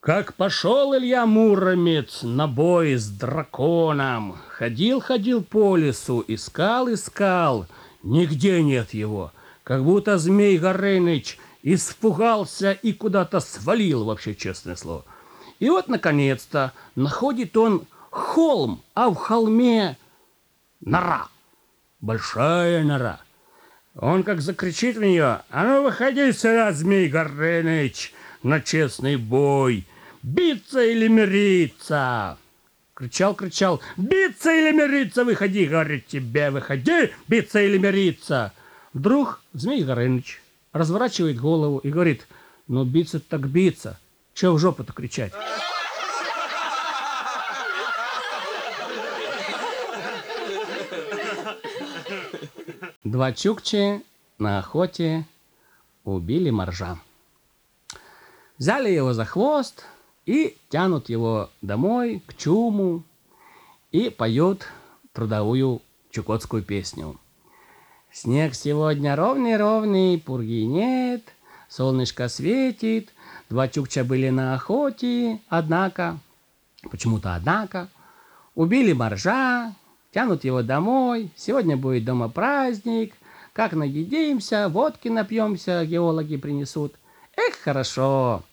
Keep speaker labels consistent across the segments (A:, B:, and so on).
A: Как пошел Илья Муромец на бой с драконом, ходил-ходил по лесу, искал-искал, нигде нет его, как будто Змей Горыныч испугался и куда-то свалил, вообще, честное слово. И вот, наконец-то, находит он холм, а в холме нора, большая нора. Он как закричит в нее, «А ну, выходи сюда, Змей Горыныч, на честный бой! Биться или мириться!» Кричал, кричал, «Биться или мириться? Выходи, говорит тебе, выходи, биться или мириться!» Вдруг Змей Горыныч разворачивает голову и говорит, «Ну, биться так биться, че в жопу-то кричать?» Два чукчи на охоте убили моржа. Взяли его за хвост и тянут его домой к чуму и поют трудовую чукотскую песню. Снег сегодня ровный-ровный, пурги нет, солнышко светит, два чукча были на охоте, однако, почему-то однако, убили моржа, тянут его домой, сегодня будет дома праздник, как наедимся, водки напьемся, геологи принесут. Эх, хорошо!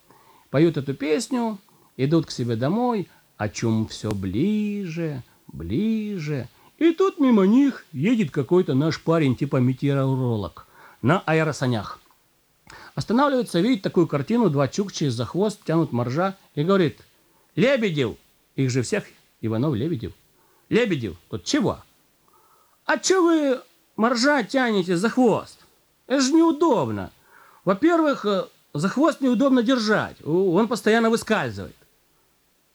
A: Поют эту песню, идут к себе домой, о чем все ближе, ближе. И тут мимо них едет какой-то наш парень типа метеоролог на аэросанях. Останавливается, видит такую картину, два чукчи за хвост тянут моржа и говорит, Лебедев, их же всех Иванов Лебедев, Лебедев, тут чего? А че вы моржа тянете за хвост? Это же неудобно. Во-первых, э, за хвост неудобно держать. Он постоянно выскальзывает.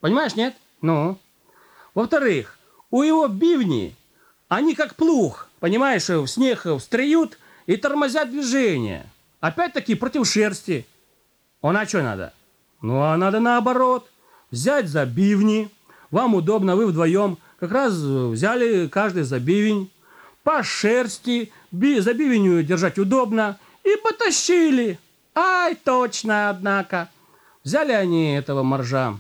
A: Понимаешь, нет? Ну. Во-вторых, у его бивни, они как плуг, понимаешь, в снег встреют и тормозят движение. Опять-таки против шерсти. Он а что надо? Ну, а надо наоборот. Взять за бивни. Вам удобно, вы вдвоем как раз взяли каждый за бивень, по шерсти, би, за бивенью держать удобно, и потащили. Ай, точно, однако. Взяли они этого моржа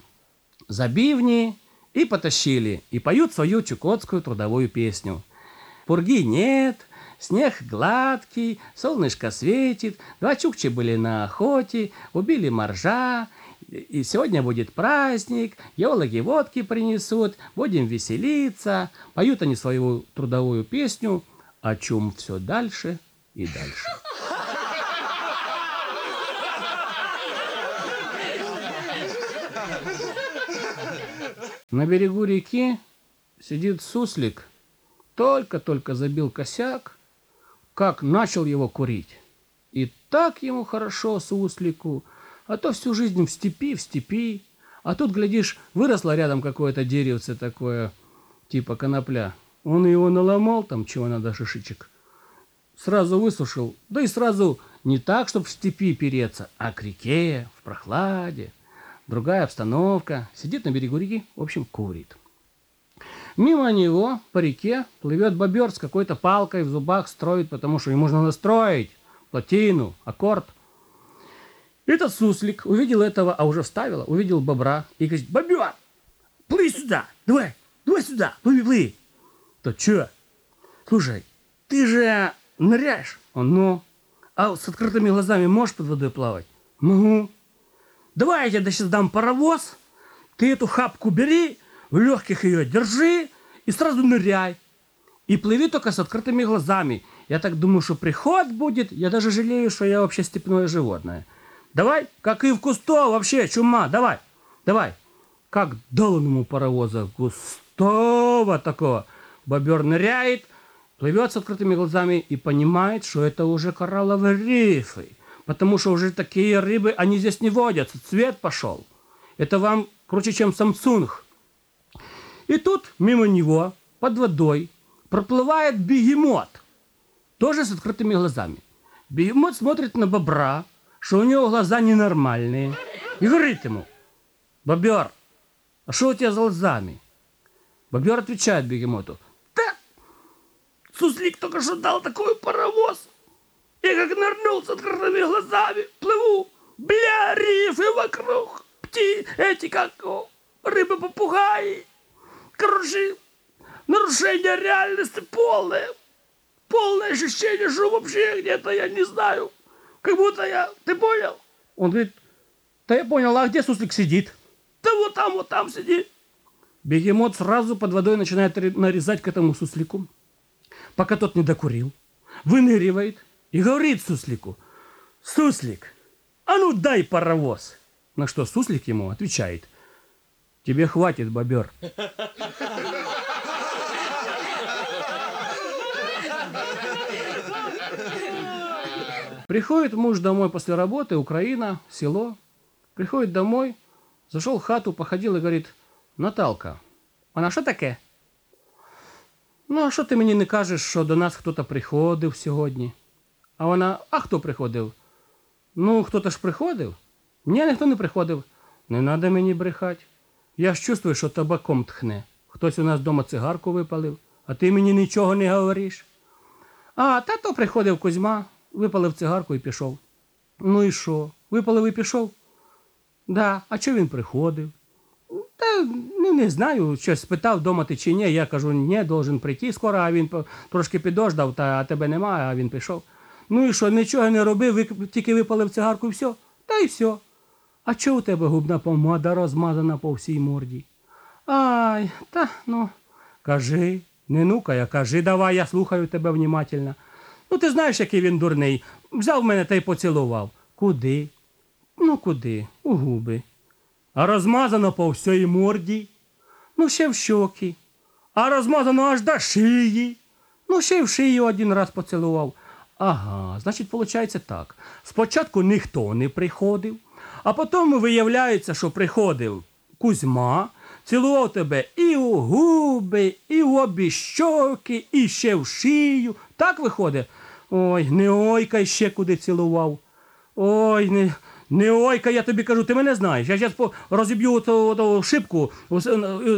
A: за бивни и потащили, и поют свою чукотскую трудовую песню. Пурги нет, снег гладкий, солнышко светит, два чукчи были на охоте, убили моржа, и сегодня будет праздник, геологи водки принесут, будем веселиться. Поют они свою трудовую песню, о чем все дальше и дальше. На берегу реки сидит суслик, только-только забил косяк, как начал его курить. И так ему хорошо суслику, а то всю жизнь в степи, в степи. А тут, глядишь, выросло рядом какое-то деревце такое, типа конопля. Он его наломал, там чего надо, шишечек. Сразу высушил, да и сразу не так, чтобы в степи переться, а к реке, в прохладе. Другая обстановка. Сидит на берегу реки, в общем, курит. Мимо него по реке плывет бобер с какой-то палкой в зубах, строит, потому что ему нужно настроить плотину, аккорд – этот суслик увидел этого, а уже вставила, увидел бобра и говорит, бобер, плыви сюда, давай, давай сюда, плыви, плыви. То что? Слушай, ты же ныряешь? Он, ну, а с открытыми глазами можешь под водой плавать? Могу. Давай я тебе сейчас дам паровоз, ты эту хапку бери, в легких ее держи и сразу ныряй. И плыви только с открытыми глазами. Я так думаю, что приход будет. Я даже жалею, что я вообще степное животное. Давай, как и в Кусто, вообще, чума, давай, давай. Как дал он ему паровоза густого такого. Бобер ныряет, плывет с открытыми глазами и понимает, что это уже коралловые рифы. Потому что уже такие рыбы, они здесь не водятся. Цвет пошел. Это вам круче, чем Samsung. И тут мимо него, под водой, проплывает бегемот. Тоже с открытыми глазами. Бегемот смотрит на бобра, что у него глаза ненормальные. И говорит ему, бобер, а что у тебя за глазами? Бобер отвечает бегемоту, да, суслик только что дал такой паровоз. Я как нырнул с открытыми глазами, плыву, бля, рифы вокруг. Пти, эти как рыбы-попугаи. Короче, нарушение реальности полное. Полное ощущение, что вообще где-то я не знаю. Как будто я... Ты понял? Он говорит, да я понял, а где суслик сидит? Да вот там, вот там сидит. Бегемот сразу под водой начинает нарезать к этому суслику, пока тот не докурил. Выныривает и говорит суслику, «Суслик, а ну дай паровоз!» На что суслик ему отвечает, «Тебе хватит, бобер». Приходит муж домой после работы, Украина, село. Приходит домой, зашел в хату, походил и говорит, Наталка, на що таке? Ну, а що ти мені не кажеш, що до нас хтось приходив сьогодні? А вона, а хто приходив? Ну, хто-то ж приходив? Ні, ніхто не приходив. Не треба мені брехати. Я ж чувствую, що табаком тхне. Хтось у нас вдома цигарку випалив, а ти мені нічого не говориш. А тато приходив Кузьма, випалив цигарку і пішов. Ну і що? Випалив і пішов? Да, а чого він приходив? Та ну, не знаю, щось спитав вдома ти чи ні. Я кажу, ні, должен прийти скоро, а він трошки підождав, та а тебе немає, а він пішов. Ну і що, нічого не робив, тільки випалив цигарку і все. Та й все. А чого у тебе губна помада розмазана по всій морді? Ай, та ну, кажи, не нукай, а кажи, давай, я слухаю тебе внімательно. Ну, ти знаєш, який він дурний. Взяв мене та й поцілував. Куди? Ну, куди? У губи. А розмазано по всій морді. Ну, ще в щоки. А розмазано аж до шиї. Ну, ще й в шию один раз поцілував. Ага, значить, виходить так. Спочатку ніхто не приходив, а потім виявляється, що приходив Кузьма, цілував тебе і у губи, і в обі щоки, і ще в шию. Так виходить? Ой, не ойкай ще куди цілував. Ой, не не ойкай, я тобі кажу, ти мене знаєш. Я зараз розіб'ю ту, шибку,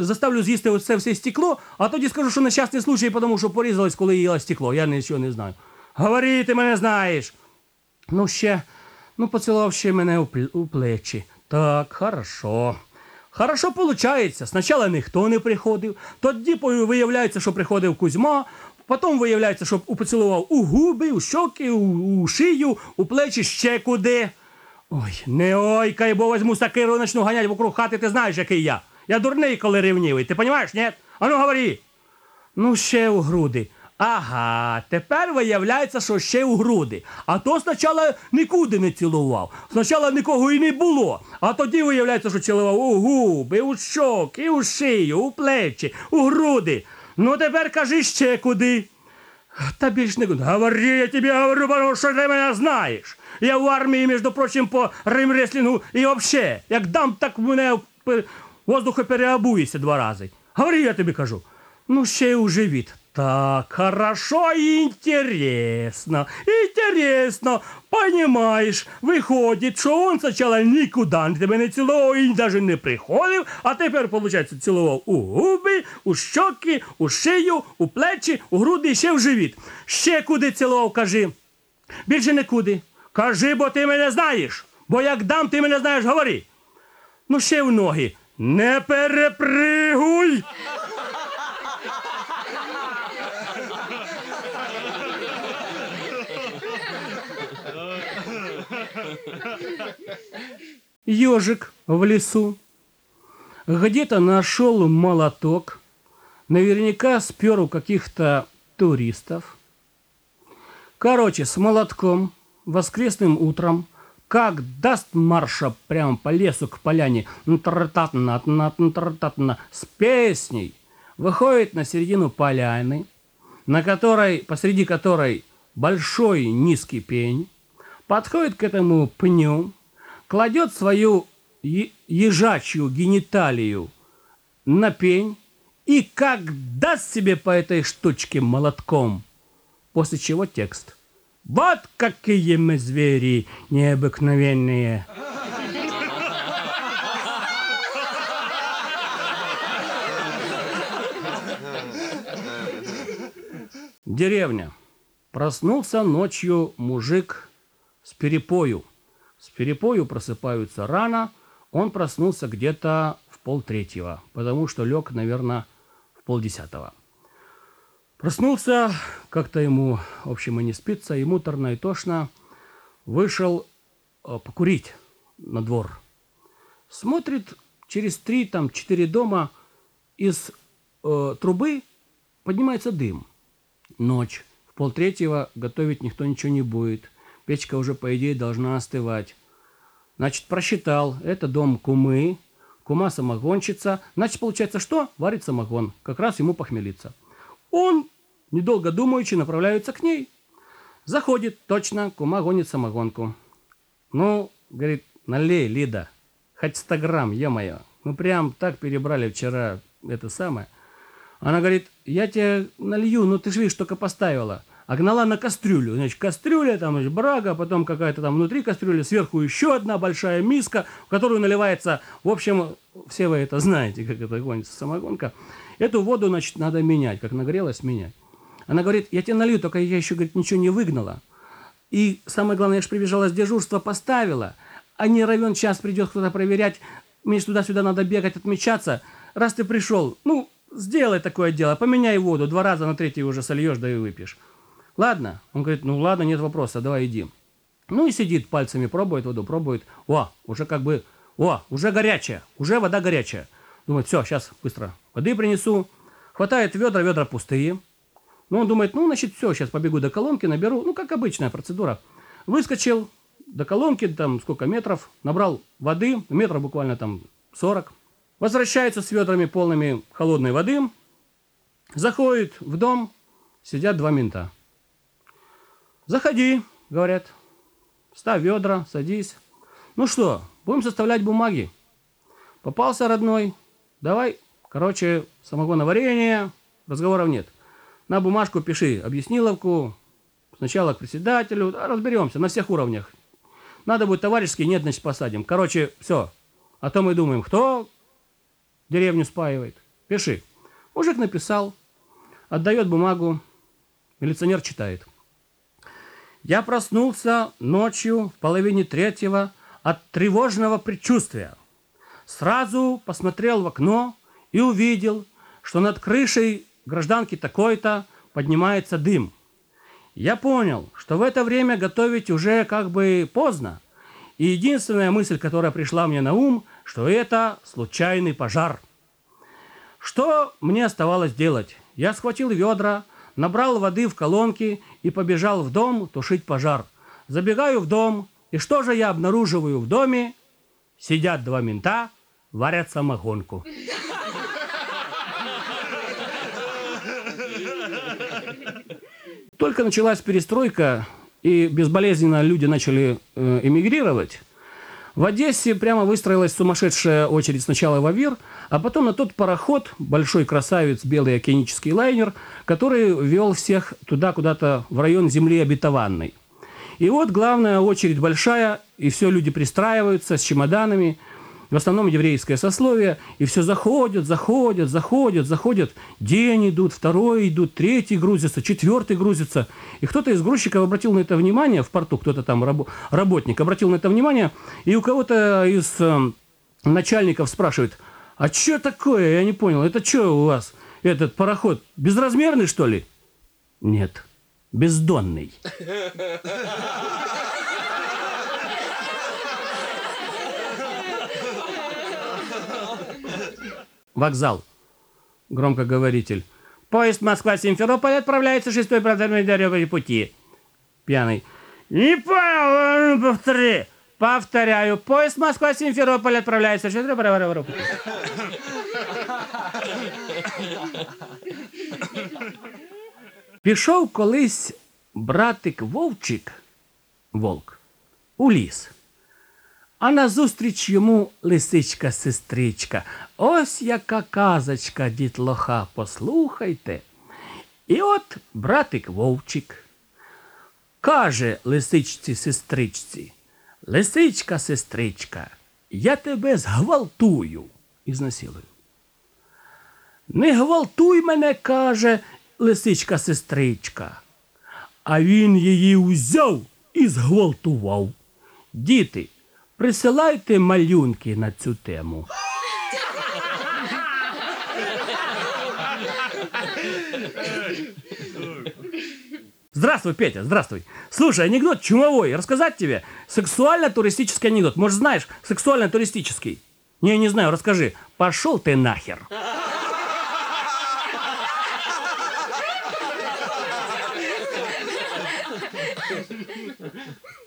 A: заставлю з'їсти оце все стекло, а тоді скажу, що нещасний случай, тому що порізалось, коли їла стекло. Я нічого не знаю. Говори, ти мене знаєш. Ну, ще, ну, поцілував ще мене у, у плечі. Так, хорошо. Хорошо виходить. Спочатку ніхто не приходив, тоді виявляється, що приходив Кузьма, потім виявляється, що поцілував у губи, у щоки, у, у шию, у плечі ще куди. Ой, не ойкай, бо возьму сакиру начну ганять вокруг хати, ти знаєш, який я. Я дурний, коли ревнівий. Ти розумієш, ні? А ну говори. Ну, ще у груди. Ага, тепер виявляється, що ще у груди. А то спочатку нікуди не цілував. Спочатку нікого і не було. А тоді виявляється, що цілував у губи, у щоки, у шию, у плечі, у груди. Ну тепер кажи ще куди. Та більш не Говори, я тобі говорю, потому що ти мене знаєш. Я в армії, між прочим, по римреслінгу і взагалі, як дам, так мене воздуху переобуєшся два рази. Говори, я тобі кажу. Ну, ще й у живіт. Так, хорошо и интересно. Интересно. Понимаешь, выходит, что он сначала никуда тебе не цілував і навіть не приходив, а тепер, виходить, цілував у губи, у щоки, у шию, у плечі, у груди і ще в живіт. Ще куди цілував, кажи. Більше не куди. Кажи, бо ти мене знаєш. Бо як дам, ти мене знаєш, говори. Ну, ще в ноги. Не перепригуй. Ежик в лесу где-то нашел молоток, наверняка спер у каких-то туристов. Короче, с молотком воскресным утром, как даст марша прямо по лесу к поляне, с песней, выходит на середину поляны, на которой, посреди которой большой низкий пень, подходит к этому пню, кладет свою ежачью гениталию на пень и как даст себе по этой штучке молотком. После чего текст. Вот какие мы звери необыкновенные. Деревня. Проснулся ночью мужик с перепою. С перепою просыпаются рано, он проснулся где-то в полтретьего, потому что лег, наверное, в полдесятого. Проснулся, как-то ему, в общем, и не спится, и муторно, и тошно. Вышел э, покурить на двор. Смотрит, через три, там, четыре дома из э, трубы поднимается дым. Ночь. В полтретьего готовить никто ничего не будет. Печка уже, по идее, должна остывать. Значит, просчитал. Это дом кумы. Кума самогонщица. Значит, получается, что? Варит самогон. Как раз ему похмелиться. Он, недолго думаючи, направляется к ней. Заходит, точно, кума гонит самогонку. Ну, говорит, налей, Лида, хоть 100 грамм, е-мое. Мы прям так перебрали вчера это самое. Она говорит, я тебе налью, ну ты же видишь, только поставила. А гнала на кастрюлю. Значит, кастрюля, там значит, брага, потом какая-то там внутри кастрюли, сверху еще одна большая миска, в которую наливается, в общем, все вы это знаете, как это гонится самогонка. Эту воду, значит, надо менять, как нагрелась, менять. Она говорит, я тебе налью, только я еще, говорит, ничего не выгнала. И самое главное, я же прибежала с дежурства, поставила. А не равен час придет кто-то проверять, мне туда-сюда надо бегать, отмечаться. Раз ты пришел, ну, сделай такое дело, поменяй воду, два раза на третий уже сольешь, да и выпьешь. Ладно? Он говорит, ну ладно, нет вопроса, давай иди. Ну и сидит, пальцами пробует воду, пробует. О, уже как бы, о, уже горячая, уже вода горячая. Думает, все, сейчас быстро воды принесу. Хватает ведра, ведра пустые. Ну, он думает, ну, значит, все, сейчас побегу до колонки, наберу. Ну, как обычная процедура. Выскочил до колонки, там сколько метров, набрал воды, метра буквально там 40. Возвращается с ведрами полными холодной воды. Заходит в дом, сидят два мента. Заходи, говорят. Ставь ведра, садись. Ну что, будем составлять бумаги. Попался родной. Давай, короче, самогоноварение, разговоров нет. На бумажку пиши объясниловку, сначала к председателю, да, разберемся на всех уровнях. Надо будет товарищеский, нет, значит, посадим. Короче, все. А то мы думаем, кто деревню спаивает. Пиши. Мужик написал, отдает бумагу, милиционер читает. Я проснулся ночью в половине третьего от тревожного предчувствия. Сразу посмотрел в окно и увидел, что над крышей гражданки такой-то поднимается дым. Я понял, что в это время готовить уже как бы поздно. И единственная мысль, которая пришла мне на ум, что это случайный пожар. Что мне оставалось делать? Я схватил ведра, набрал воды в колонки и побежал в дом тушить пожар. Забегаю в дом, и что же я обнаруживаю в доме? Сидят два мента, варят самогонку. Только началась перестройка, и безболезненно люди начали э, эмигрировать, в Одессе прямо выстроилась сумасшедшая очередь сначала в Авир, а потом на тот пароход, большой красавец, белый океанический лайнер, который вел всех туда куда-то в район земли обетованной. И вот главная очередь большая, и все люди пристраиваются с чемоданами – в основном еврейское сословие, и все заходят, заходят, заходят, заходят. День идут, второй идут, третий грузится, четвертый грузится. И кто-то из грузчиков обратил на это внимание, в порту кто-то там, раб, работник, обратил на это внимание, и у кого-то из э, начальников спрашивает, а что такое, я не понял, это что у вас, этот пароход, безразмерный, что ли? Нет, бездонный. Вокзал. Громкоговоритель. Поезд Москва-Симферополь отправляется шестой дорогой пути. Пьяный. Не понял, повтори. Повторяю, поезд Москва-Симферополь отправляется шестой продольной пути. Пішов колись братик Вовчик, Волк, у ліс. А назустріч йому лисичка-сестричка. Ось яка казочка, дітлоха, послухайте. І от братик Вовчик каже лисичці сестричці, Лисичка, сестричка, я тебе зґвалтую і знасилую. Не гвалтуй мене, каже лисичка сестричка, а він її узяв і зґвалтував. Діти, Присилайте малюнки на цю тему. Здравствуй, Петя, здравствуй. Слушай, анекдот чумовой. Рассказать тебе? Сексуально-туристический анекдот. Может, знаешь, сексуально-туристический? Не, не знаю, расскажи. Пошел ты нахер.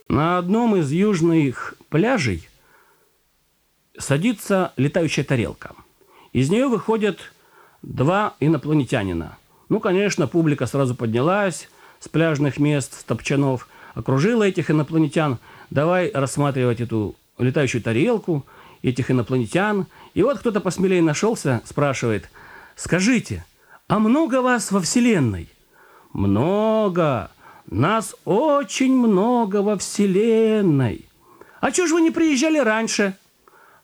A: На одном из южных пляжей садится летающая тарелка. Из нее выходят два инопланетянина. Ну, конечно, публика сразу поднялась с пляжных мест, с топчанов, окружила этих инопланетян. Давай рассматривать эту летающую тарелку, этих инопланетян. И вот кто-то посмелее нашелся, спрашивает, скажите, а много вас во Вселенной? Много. Нас очень много во Вселенной. А чего же вы не приезжали раньше?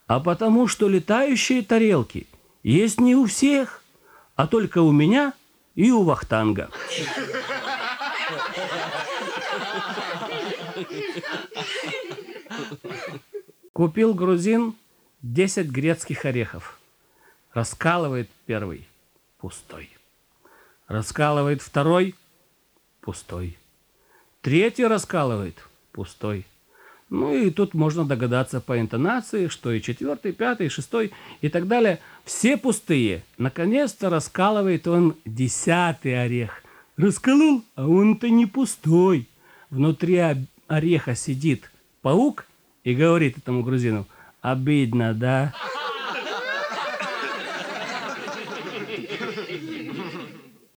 A: А потому что летающие тарелки есть не у всех, а только у меня и у Вахтанга. Купил грузин 10 грецких орехов. Раскалывает первый – пустой. Раскалывает второй – пустой. Третий раскалывает – пустой. Ну и тут можно догадаться по интонации, что и четвертый, пятый, шестой и так далее. Все пустые. Наконец-то раскалывает он десятый орех. Расколол, а он-то не пустой. Внутри ореха сидит паук и говорит этому грузину, обидно, да?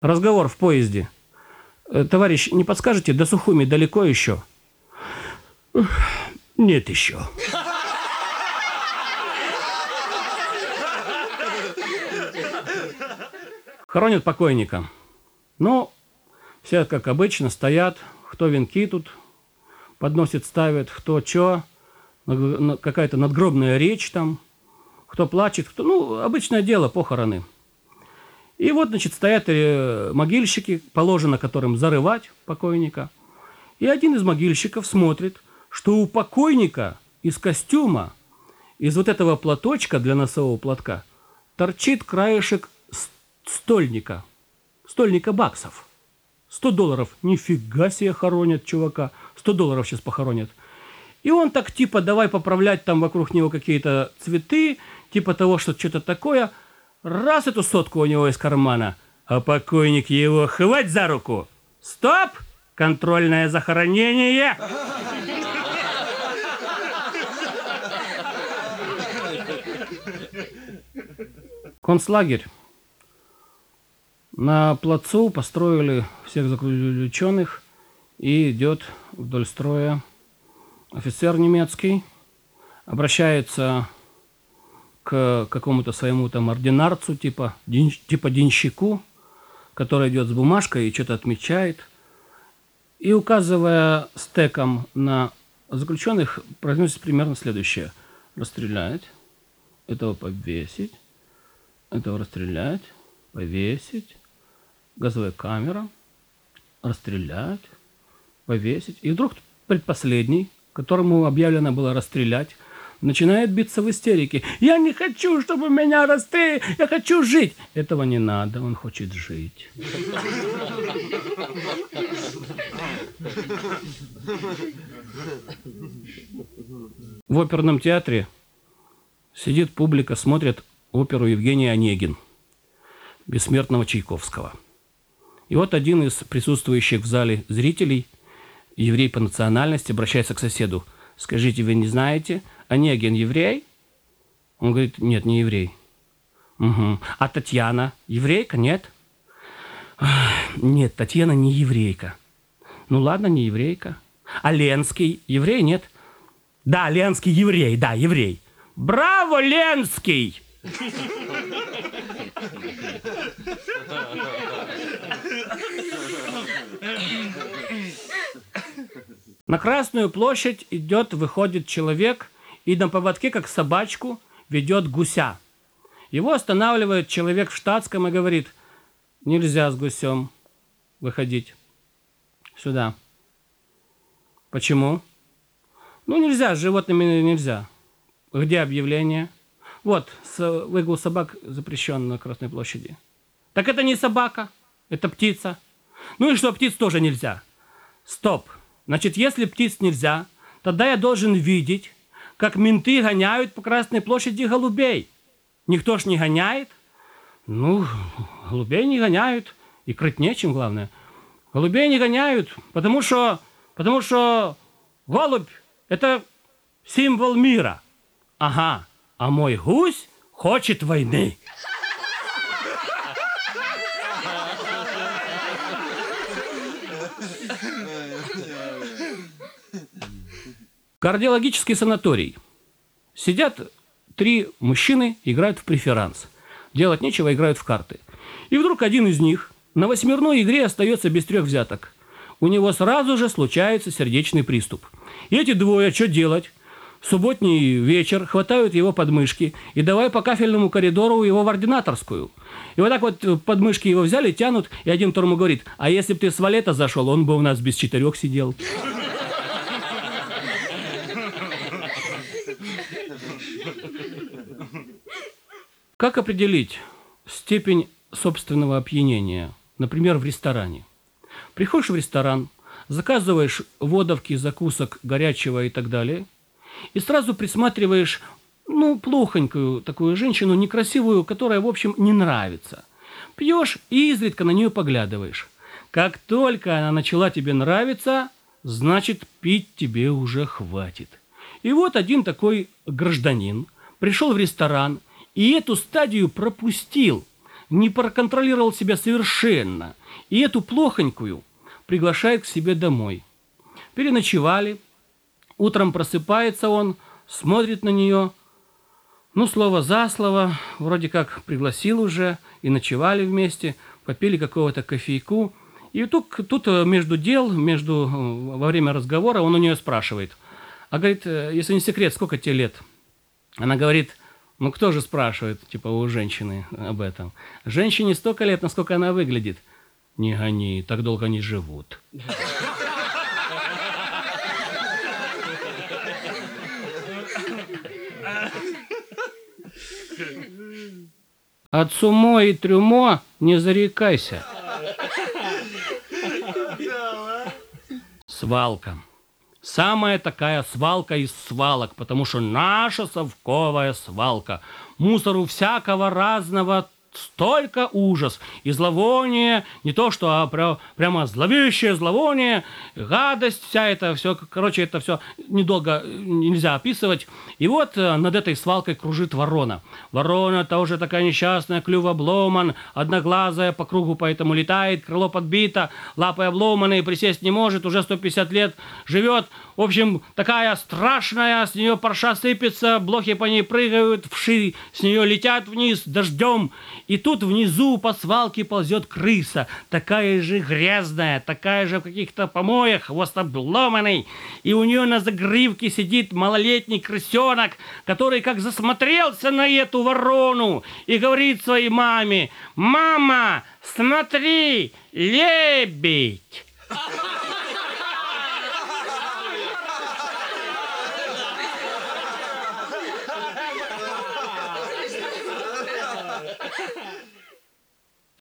A: Разговор в поезде. Э, товарищ, не подскажете, до Сухуми далеко еще? Нет еще. Хоронят покойника. Ну, все, как обычно, стоят, кто венки тут подносит, ставит, кто что, какая-то надгробная речь там, кто плачет, кто... Ну, обычное дело, похороны. И вот, значит, стоят э, могильщики, положено которым зарывать покойника. И один из могильщиков смотрит, что у покойника из костюма, из вот этого платочка для носового платка, торчит краешек стольника, стольника баксов. 100 долларов. Нифига себе хоронят чувака. 100 долларов сейчас похоронят. И он так типа давай поправлять там вокруг него какие-то цветы, типа того, что что-то такое – Раз эту сотку у него из кармана, а покойник его хвать за руку. Стоп! Контрольное захоронение! Концлагерь. На плацу построили всех заключенных, и идет вдоль строя офицер немецкий, обращается к какому-то своему там ординарцу, типа, день, типа денщику, который идет с бумажкой и что-то отмечает. И указывая стеком на заключенных, произносит примерно следующее. Расстрелять, этого повесить, этого расстрелять, повесить, газовая камера, расстрелять, повесить. И вдруг предпоследний, которому объявлено было расстрелять, начинает биться в истерике. Я не хочу, чтобы меня расстреляли, я хочу жить. Этого не надо, он хочет жить. В оперном театре сидит публика, смотрит оперу Евгения Онегин, бессмертного Чайковского. И вот один из присутствующих в зале зрителей, еврей по национальности, обращается к соседу. «Скажите, вы не знаете, Онегин еврей? Он говорит, нет, не еврей. Угу. А Татьяна еврейка? Нет. Нет, Татьяна не еврейка. Ну ладно, не еврейка. А Ленский еврей? Нет. Да, Ленский еврей, да, еврей. Браво, Ленский! На Красную площадь идет, выходит человек и на поводке, как собачку, ведет гуся. Его останавливает человек в штатском и говорит, нельзя с гусем выходить сюда. Почему? Ну, нельзя, с животными нельзя. Где объявление? Вот, выгул собак запрещен на Красной площади. Так это не собака, это птица. Ну и что, птиц тоже нельзя. Стоп. Значит, если птиц нельзя, тогда я должен видеть, как менты гоняют по Красной площади голубей. Никто ж не гоняет. Ну, голубей не гоняют. И крыть нечем, главное. Голубей не гоняют, потому что, потому что голубь – это символ мира. Ага, а мой гусь хочет войны. Кардиологический санаторий. Сидят три мужчины, играют в преферанс. Делать нечего, играют в карты. И вдруг один из них на восьмерной игре остается без трех взяток. У него сразу же случается сердечный приступ. И эти двое, что делать? Субботний вечер хватают его подмышки и давай по кафельному коридору его в ординаторскую. И вот так вот подмышки его взяли, тянут, и один второму говорит, а если бы ты с валета зашел, он бы у нас без четырех сидел. Как определить степень собственного опьянения? Например, в ресторане. Приходишь в ресторан, заказываешь водовки, закусок, горячего и так далее, и сразу присматриваешь, ну, плохонькую такую женщину, некрасивую, которая, в общем, не нравится. Пьешь и изредка на нее поглядываешь. Как только она начала тебе нравиться, значит, пить тебе уже хватит. И вот один такой гражданин пришел в ресторан – и эту стадию пропустил, не проконтролировал себя совершенно. И эту плохонькую приглашает к себе домой. Переночевали. Утром просыпается он, смотрит на нее. Ну, слово за слово, вроде как пригласил уже, и ночевали вместе, попили какого-то кофейку. И тут, тут между дел, между, во время разговора он у нее спрашивает. А говорит, «Э, если не секрет, сколько тебе лет? Она говорит, ну кто же спрашивает, типа, у женщины об этом? Женщине столько лет, насколько она выглядит. Не гони, так долго не живут. От сумо и трюмо не зарекайся. Свалка. Самая такая свалка из свалок, потому что наша совковая свалка. Мусору всякого разного столько ужас и зловоние, не то что, а пря, прямо зловещее зловоние, гадость вся это все, короче, это все недолго нельзя описывать. И вот э, над этой свалкой кружит ворона. Ворона тоже такая несчастная, клюв обломан, одноглазая, по кругу поэтому летает, крыло подбито, лапы обломанные, присесть не может, уже 150 лет живет. В общем, такая страшная, с нее парша сыпется, блохи по ней прыгают, вши с нее летят вниз дождем. И тут внизу по свалке ползет крыса, такая же грязная, такая же в каких-то помоях, хвост обломанный. И у нее на загривке сидит малолетний крысенок, который как засмотрелся на эту ворону и говорит своей маме, «Мама, смотри, лебедь!»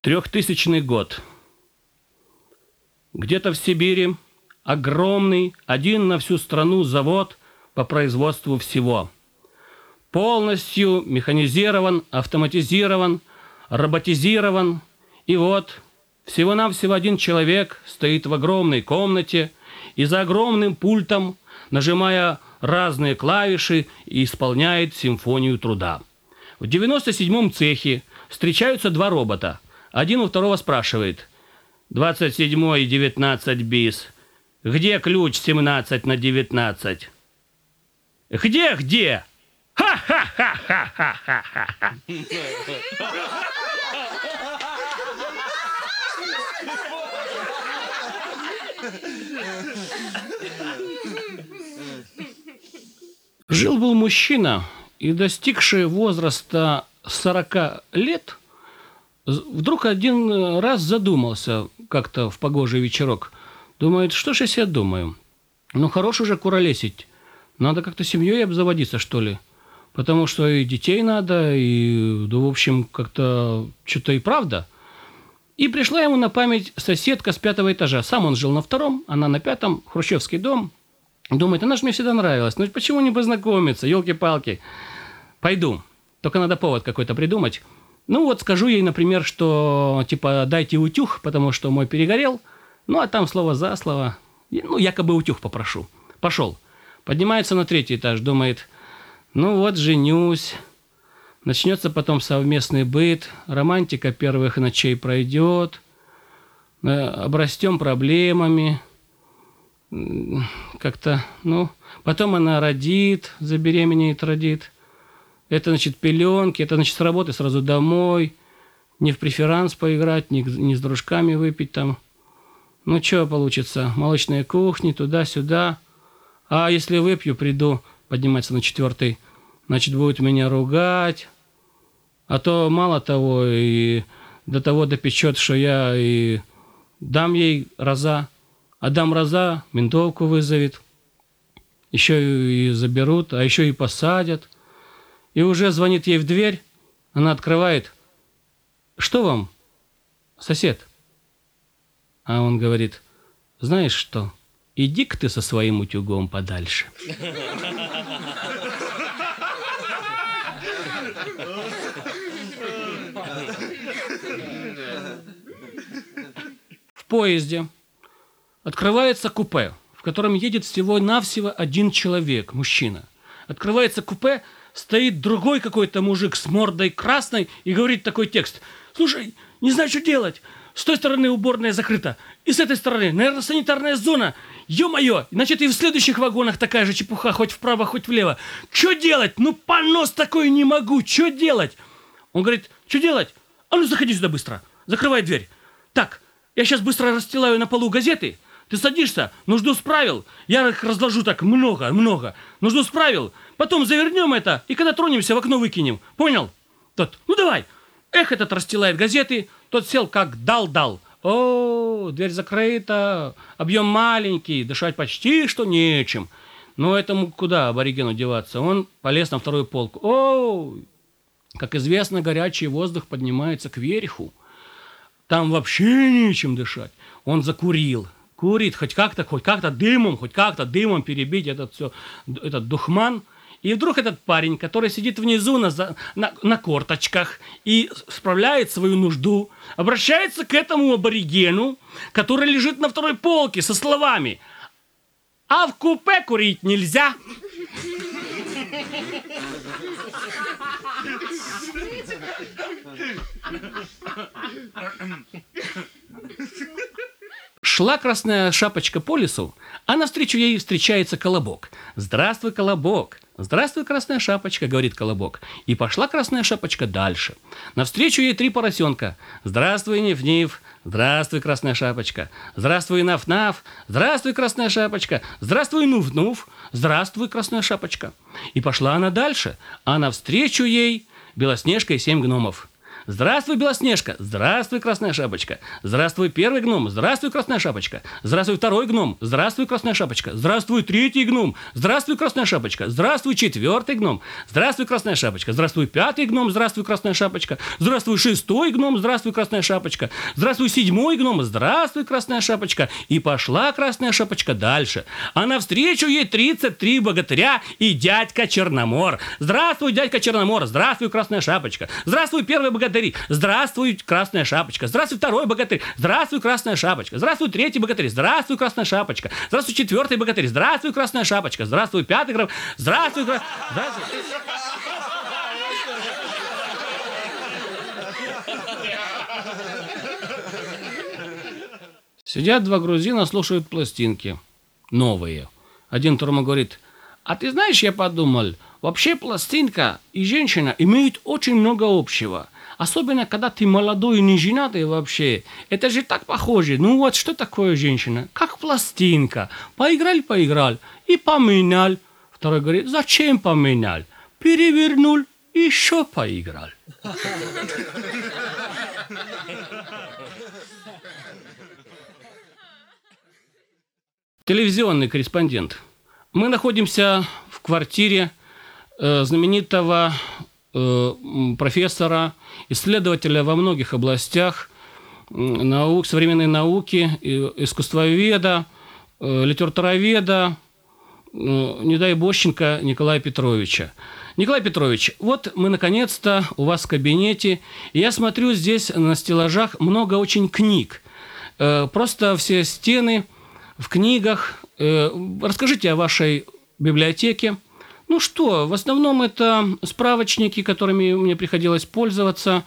A: Трехтысячный год. Где-то в Сибири огромный, один на всю страну завод по производству всего. Полностью механизирован, автоматизирован, роботизирован. И вот всего-навсего один человек стоит в огромной комнате и за огромным пультом, нажимая разные клавиши, исполняет симфонию труда. В 97-м цехе встречаются два робота – один у второго спрашивает. 27 и 19 бис. Где ключ 17 на 19? Где, где? Ха-ха-ха-ха-ха-ха-ха. Жил-был мужчина, и достигший возраста 40 лет – Вдруг один э, раз задумался как-то в погожий вечерок. Думает, что ж я себе думаю? Ну, хорош уже куролесить. Надо как-то семьей обзаводиться, что ли. Потому что и детей надо, и, да, в общем, как-то что-то и правда. И пришла ему на память соседка с пятого этажа. Сам он жил на втором, она на пятом, хрущевский дом. Думает, она же мне всегда нравилась. Ну почему не познакомиться, елки-палки. Пойду. Только надо повод какой-то придумать. Ну вот скажу ей, например, что типа дайте утюг, потому что мой перегорел. Ну а там слово за слово. Ну якобы утюг попрошу. Пошел. Поднимается на третий этаж, думает, ну вот женюсь. Начнется потом совместный быт, романтика первых ночей пройдет, э, обрастем проблемами, как-то, ну, потом она родит, забеременеет, родит. Это, значит, пеленки, это, значит, с работы сразу домой, не в преферанс поиграть, не, не с дружками выпить там. Ну, что получится? Молочные кухни, туда-сюда. А если выпью, приду, подниматься на четвертый, значит, будет меня ругать. А то мало того, и до того допечет, что я и дам ей раза, а дам раза, ментовку вызовет, еще и заберут, а еще и посадят. И уже звонит ей в дверь, она открывает. «Что вам, сосед?» А он говорит, «Знаешь что?» Иди-ка ты со своим утюгом подальше. В поезде открывается купе, в котором едет всего-навсего один человек, мужчина. Открывается купе, стоит другой какой-то мужик с мордой красной и говорит такой текст. «Слушай, не знаю, что делать. С той стороны уборная закрыта. И с этой стороны, наверное, санитарная зона. Ё-моё! Значит, и в следующих вагонах такая же чепуха, хоть вправо, хоть влево. Что делать? Ну, понос такой не могу. Что делать? Он говорит, что делать? А ну, заходи сюда быстро. Закрывай дверь. Так, я сейчас быстро расстилаю на полу газеты. Ты садишься, нужду справил. Я их разложу так много, много. Нужду справил. Потом завернем это, и когда тронемся, в окно выкинем. Понял? Тот, ну давай. Эх, этот расстилает газеты, тот сел как дал-дал. О, дверь закрыта, объем маленький, дышать почти что нечем. Но этому куда аборигену деваться? Он полез на вторую полку. О, как известно, горячий воздух поднимается кверху. Там вообще нечем дышать. Он закурил. Курит хоть как-то, хоть как-то дымом, хоть как-то дымом перебить этот все, этот духман – и вдруг этот парень, который сидит внизу на, на, на корточках и справляет свою нужду, обращается к этому аборигену, который лежит на второй полке со словами «А в купе курить нельзя!» Шла красная шапочка по лесу, а навстречу ей встречается колобок. «Здравствуй, колобок! «Здравствуй, красная шапочка», — говорит Колобок. И пошла красная шапочка дальше. Навстречу ей три поросенка. «Здравствуй, Ниф-Ниф», «Здравствуй, красная шапочка», «Здравствуй, Наф-Наф», «Здравствуй, красная шапочка», «Здравствуй, Нув-Нув», «Здравствуй, красная шапочка». И пошла она дальше, а навстречу ей Белоснежка и семь гномов. Здравствуй, Белоснежка! Здравствуй, Красная Шапочка! Здравствуй, первый гном! Здравствуй, Красная Шапочка! Здравствуй, второй гном! Здравствуй, Красная Шапочка! Здравствуй, третий гном! Здравствуй, Красная Шапочка! Здравствуй, четвертый гном! Здравствуй, Красная Шапочка! Здравствуй, пятый гном! Здравствуй, Красная Шапочка! Здравствуй, шестой гном! Здравствуй, Красная Шапочка! Здравствуй, седьмой гном! Здравствуй, Красная Шапочка! И пошла Красная Шапочка дальше. А навстречу ей 33 богатыря и дядька Черномор. Здравствуй, дядька Черномор! Здравствуй, Красная Шапочка! Здравствуй, первый богатырь! Богатыри. Здравствуй, красная шапочка. Здравствуй, второй богатырь. Здравствуй, красная шапочка. Здравствуй, третий богатырь. Здравствуй, красная шапочка. Здравствуй, четвертый богатырь. Здравствуй, красная шапочка. Здравствуй, пятый граф. Здравствуй, кра... Здравствуй. Сидят два грузина, слушают пластинки. Новые. Один второму говорит, а ты знаешь, я подумал, вообще пластинка и женщина имеют очень много общего. Особенно, когда ты молодой не женатый вообще. Это же так похоже. Ну вот, что такое женщина? Как пластинка. Поиграл, поиграл. И поменял. Второй говорит, зачем поменял? Перевернул и еще поиграл. Телевизионный корреспондент. Мы находимся в квартире э, знаменитого профессора, исследователя во многих областях наук, современной науки, искусствоведа, э, литературоведа, не дай бощенко Николая Петровича. Николай Петрович, вот мы наконец-то у вас в кабинете. Я смотрю, здесь на стеллажах много очень книг. Просто все стены в книгах. Расскажите о вашей библиотеке. Ну что, в основном это справочники, которыми мне приходилось пользоваться,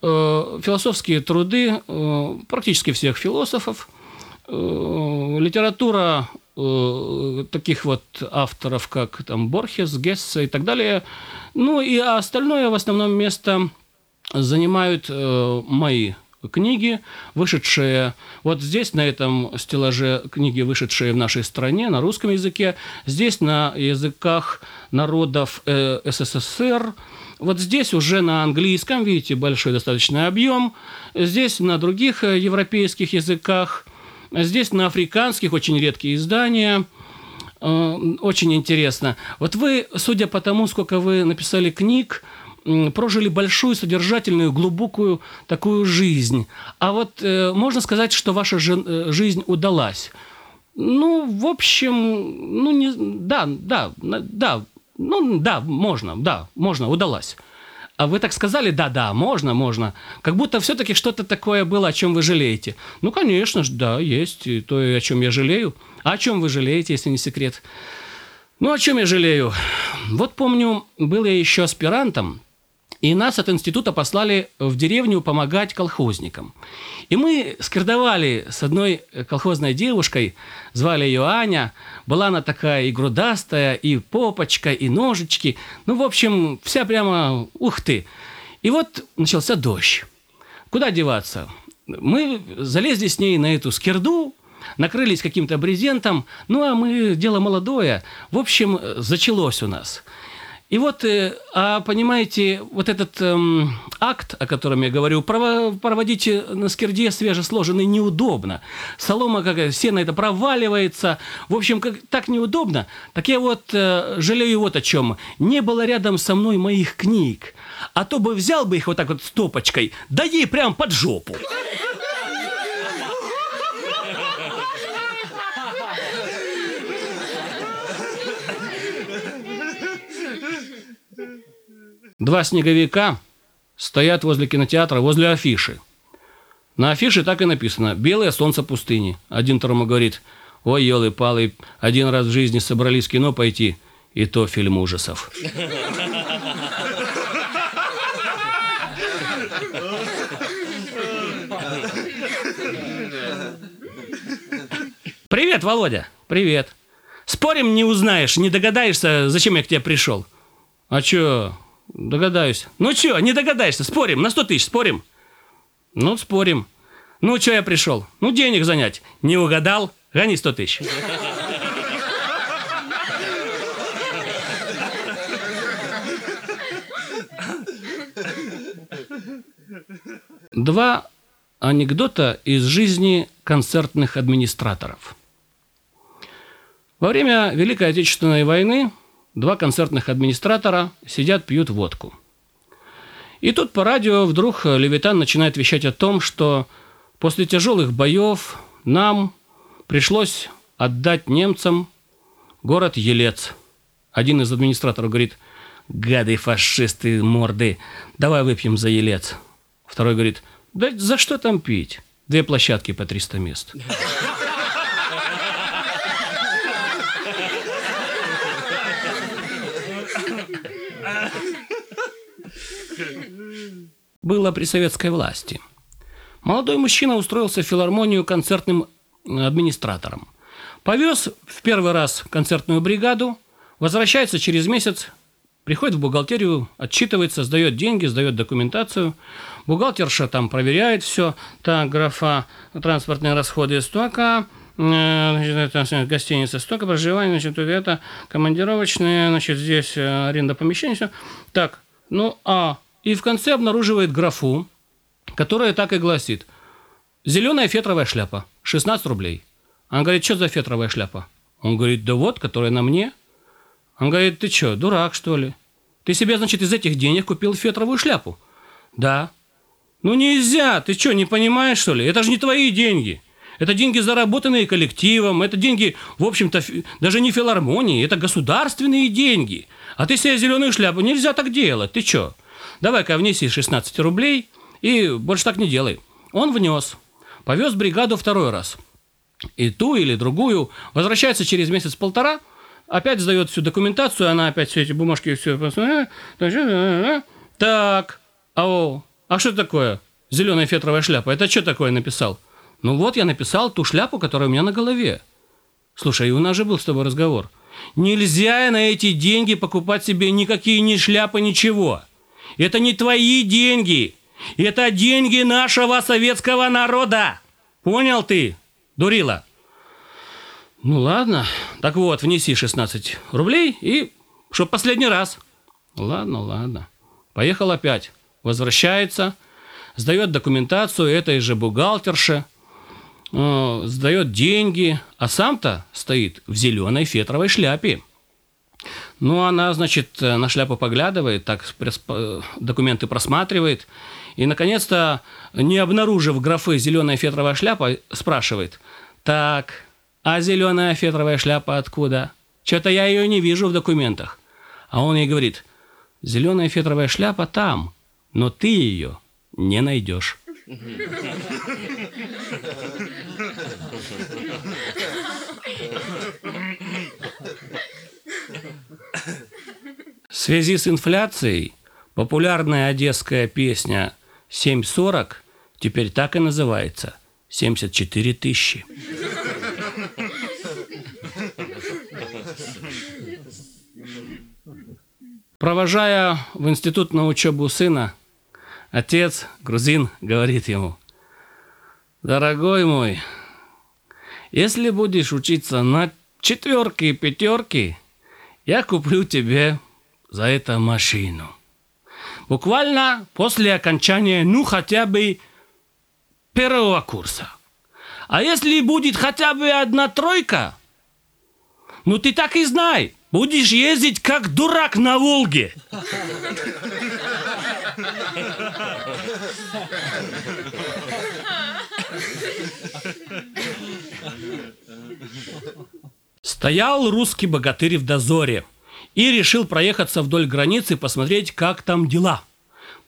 A: э, философские труды э, практически всех философов, э, литература таких вот авторов, как там Борхес, Гесса и так далее. Ну и остальное в основном место занимают мои книги, вышедшие вот здесь, на этом стеллаже книги, вышедшие в нашей стране на русском языке, здесь на языках народов э, СССР, вот здесь уже на английском, видите, большой достаточно объем, здесь на других э, европейских языках, здесь на африканских очень редкие издания – э, очень интересно. Вот вы, судя по тому, сколько вы написали книг, прожили большую, содержательную, глубокую такую жизнь. А вот э, можно сказать, что ваша жи- э, жизнь удалась. Ну, в общем, ну, не, да, да, да, ну, да, можно, да, можно, удалась. А вы так сказали, да-да, можно, можно. Как будто все-таки что-то такое было, о чем вы жалеете. Ну, конечно же, да, есть и то, о чем я жалею. А о чем вы жалеете, если не секрет? Ну, о чем я жалею? Вот помню, был я еще аспирантом, и нас от института послали в деревню помогать колхозникам. И мы скирдовали с одной колхозной девушкой, звали ее Аня. Была она такая и грудастая, и попочка, и ножички. Ну, в общем, вся прямо ух ты. И вот начался дождь. Куда деваться? Мы залезли с ней на эту скирду, накрылись каким-то брезентом, ну а мы дело молодое. В общем, зачалось у нас – и вот, э, а понимаете, вот этот эм, акт, о котором я говорю, проводить на скирде свежесложенный неудобно. Солома, как сено это проваливается. В общем, как, так неудобно. Так я вот э, жалею вот о чем. Не было рядом со мной моих книг. А то бы взял бы их вот так вот стопочкой, да ей прям под жопу. Два снеговика стоят возле кинотеатра, возле афиши. На афише так и написано «Белое солнце пустыни». Один второму говорит «Ой, елы-палы, один раз в жизни собрались в кино пойти, и то фильм ужасов». Привет, Володя. Привет. Спорим, не узнаешь, не догадаешься, зачем я к тебе пришел. А чё, Догадаюсь. Ну что, не догадаешься? Спорим, на 100 тысяч спорим? Ну, спорим. Ну, что я пришел? Ну, денег занять. Не угадал? Гони 100 тысяч. Два анекдота из жизни концертных администраторов. Во время Великой Отечественной войны два концертных администратора сидят, пьют водку. И тут по радио вдруг Левитан начинает вещать о том, что после тяжелых боев нам пришлось отдать немцам город Елец. Один из администраторов говорит, гады фашисты морды, давай выпьем за Елец. Второй говорит, да за что там пить? Две площадки по 300 мест. Было при советской власти. Молодой мужчина устроился в филармонию концертным администратором. Повез в первый раз концертную бригаду, возвращается через месяц, приходит в бухгалтерию, отчитывается, сдает деньги, сдает документацию. Бухгалтерша там проверяет все. Так, графа транспортные расходы столько, э, гостиница столько, проживание, значит, это командировочные, значит, здесь э, аренда помещения, все. Так, ну, а и в конце обнаруживает графу, которая так и гласит. Зеленая фетровая шляпа, 16 рублей. Она говорит, что за фетровая шляпа? Он говорит, да вот, которая на мне. Он говорит, ты что, дурак, что ли? Ты себе, значит, из этих денег купил фетровую шляпу? Да. Ну нельзя, ты что, не понимаешь, что ли? Это же не твои деньги. Это деньги, заработанные коллективом, это деньги, в общем-то, даже не филармонии, это государственные деньги. А ты себе зеленую шляпу, нельзя так делать, ты что? Давай-ка внеси 16 рублей и больше так не делай. Он внес, повез бригаду второй раз. И ту или другую, возвращается через месяц-полтора, опять сдает всю документацию, она опять все эти бумажки, все... Так, ау, а что такое? Зеленая фетровая шляпа. Это что такое написал? Ну вот я написал ту шляпу, которая у меня на голове. Слушай, у нас же был с тобой разговор. Нельзя на эти деньги покупать себе никакие ни шляпы, ничего. Это не твои деньги. Это деньги нашего советского народа. Понял ты, дурила? Ну ладно. Так вот, внеси 16 рублей и чтоб последний раз. Ладно, ладно. Поехал опять. Возвращается, сдает документацию этой же бухгалтерше, э, сдает деньги, а сам-то стоит в зеленой фетровой шляпе. Ну, она, значит, на шляпу поглядывает, так документы просматривает, и, наконец-то, не обнаружив графы «зеленая фетровая шляпа», спрашивает, «Так, а зеленая фетровая шляпа откуда? Что-то я ее не вижу в документах». А он ей говорит, «Зеленая фетровая шляпа там, но ты ее не найдешь». В связи с инфляцией популярная одесская песня 7.40 теперь так и называется 74 тысячи. Провожая в институт на учебу сына, отец, грузин, говорит ему, «Дорогой мой, если будешь учиться на четверки и пятерки, я куплю тебе за это машину. Буквально после окончания, ну, хотя бы первого курса. А если будет хотя бы одна тройка, ну, ты так и знай, будешь ездить как дурак на Волге. Стоял русский богатырь в дозоре и решил проехаться вдоль границы посмотреть, как там дела.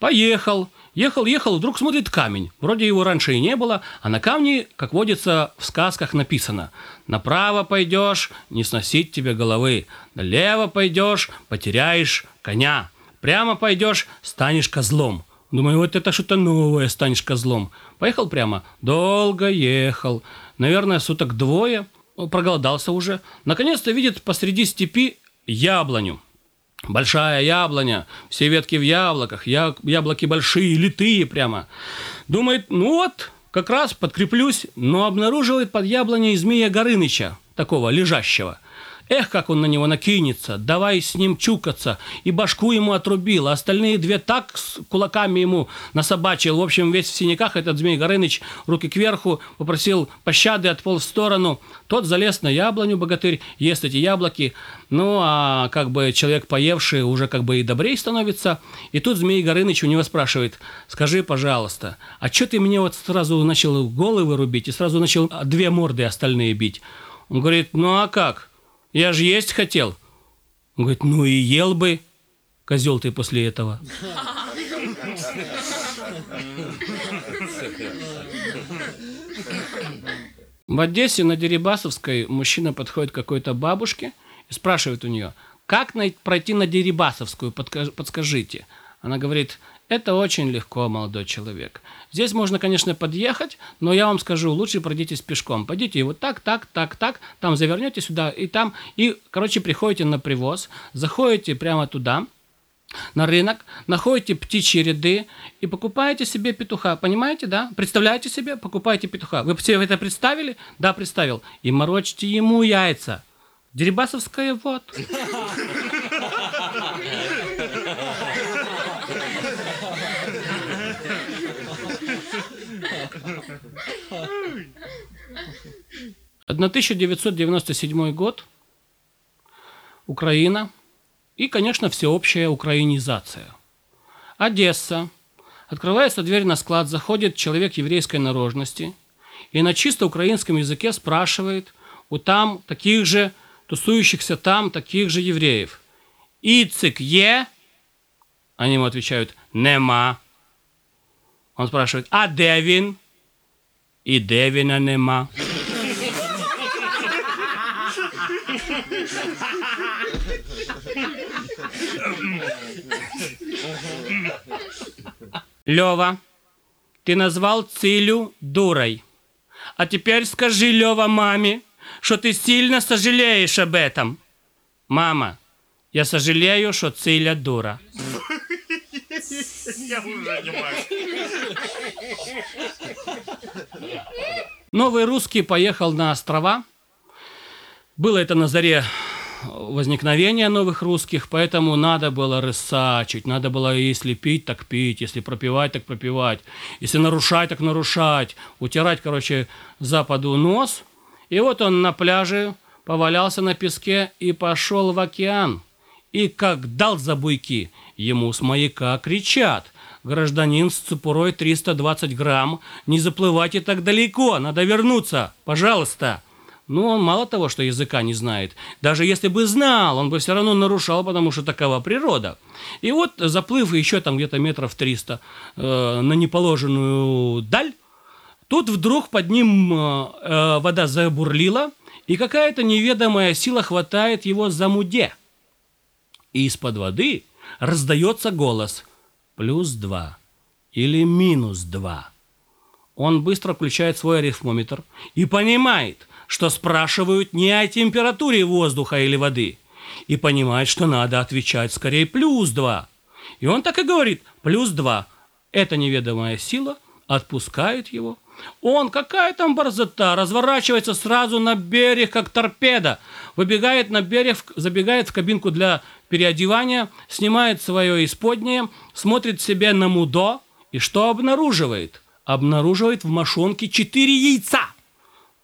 A: Поехал, ехал, ехал, вдруг смотрит камень. Вроде его раньше и не было, а на камне, как водится, в сказках написано «Направо пойдешь, не сносить тебе головы, налево пойдешь, потеряешь коня, прямо пойдешь, станешь козлом». Думаю, вот это что-то новое, станешь козлом. Поехал прямо, долго ехал, наверное, суток двое – проголодался уже. Наконец-то видит посреди степи яблоню. Большая яблоня, все ветки в яблоках, я, яблоки большие, литые прямо. Думает, ну вот, как раз подкреплюсь, но обнаруживает под яблоней змея Горыныча, такого лежащего – Эх, как он на него накинется, давай с ним чукаться. И башку ему отрубил, а остальные две так с кулаками ему насобачил. В общем, весь в синяках этот Змей Горыныч, руки кверху, попросил пощады, отполз в сторону. Тот залез на яблоню, богатырь, ест эти яблоки. Ну, а как бы человек поевший уже как бы и добрей становится. И тут Змей Горыныч у него спрашивает, скажи, пожалуйста, а что ты мне вот сразу начал головы рубить и сразу начал две морды остальные бить? Он говорит, ну а как? Я же есть хотел. Он говорит, ну и ел бы, козел ты после этого. В Одессе на Дерибасовской мужчина подходит к какой-то бабушке и спрашивает у нее, как пройти на Дерибасовскую, подскажите. Она говорит, это очень легко, молодой человек. Здесь можно, конечно, подъехать, но я вам скажу, лучше пройдитесь пешком. Пойдите вот так, так, так, так, там завернете сюда и там, и, короче, приходите на привоз, заходите прямо туда, на рынок, находите птичьи ряды и покупаете себе петуха. Понимаете, да? Представляете себе, покупаете петуха. Вы все это представили? Да, представил. И морочите ему яйца. Дерибасовская вот. 1997 год. Украина. И, конечно, всеобщая украинизация. Одесса. Открывается дверь на склад, заходит человек еврейской наружности и на чисто украинском языке спрашивает у там таких же, тусующихся там, таких же евреев. «Ицик е?» Они ему отвечают «Нема». Он спрашивает «А Девин?» И Девина нема. Лева, ты назвал Цилю дурой. А теперь скажи, Лева, маме, что ты сильно сожалеешь об этом. Мама, я сожалею, что Циля дура. Я уже не Новый русский поехал на острова. Было это на заре возникновения новых русских, поэтому надо было рысачить, надо было если пить, так пить, если пропивать, так пропивать, если нарушать, так нарушать, утирать, короче, западу нос. И вот он на пляже повалялся на песке и пошел в океан. И как дал за буйки, ему с маяка кричат – гражданин с цепурой 320 грамм, не заплывайте так далеко, надо вернуться, пожалуйста. Ну, он мало того, что языка не знает. Даже если бы знал, он бы все равно нарушал, потому что такова природа. И вот, заплыв еще там где-то метров 300 э, на неположенную даль, тут вдруг под ним э, э, вода забурлила, и какая-то неведомая сила хватает его за муде. И из-под воды раздается голос плюс 2 или минус 2. Он быстро включает свой арифмометр и понимает, что спрашивают не о температуре воздуха или воды, и понимает, что надо отвечать скорее плюс 2. И он так и говорит, плюс 2. Эта неведомая сила отпускает его. Он, какая там борзота, разворачивается сразу на берег, как торпеда, выбегает на берег, забегает в кабинку для переодевания, снимает свое исподнее, смотрит себе на мудо и что обнаруживает? Обнаруживает в мошонке четыре яйца.